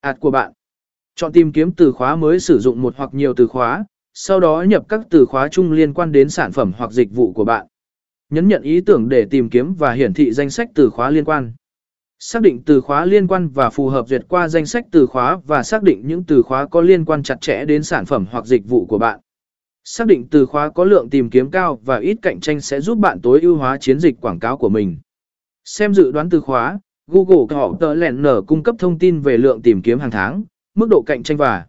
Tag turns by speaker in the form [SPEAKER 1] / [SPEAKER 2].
[SPEAKER 1] ạt của bạn. Chọn tìm kiếm từ khóa mới sử dụng một hoặc nhiều từ khóa, sau đó nhập các từ khóa chung liên quan đến sản phẩm hoặc dịch vụ của bạn. Nhấn nhận ý tưởng để tìm kiếm và hiển thị danh sách từ khóa liên quan. Xác định từ khóa liên quan và phù hợp duyệt qua danh sách từ khóa và xác định những từ khóa có liên quan chặt chẽ đến sản phẩm hoặc dịch vụ của bạn. Xác định từ khóa có lượng tìm kiếm cao và ít cạnh tranh sẽ giúp bạn tối ưu hóa chiến dịch quảng cáo của mình. Xem dự đoán từ khóa, Google họ tờ lẹn nở cung cấp thông tin về lượng tìm kiếm hàng tháng, mức độ cạnh tranh và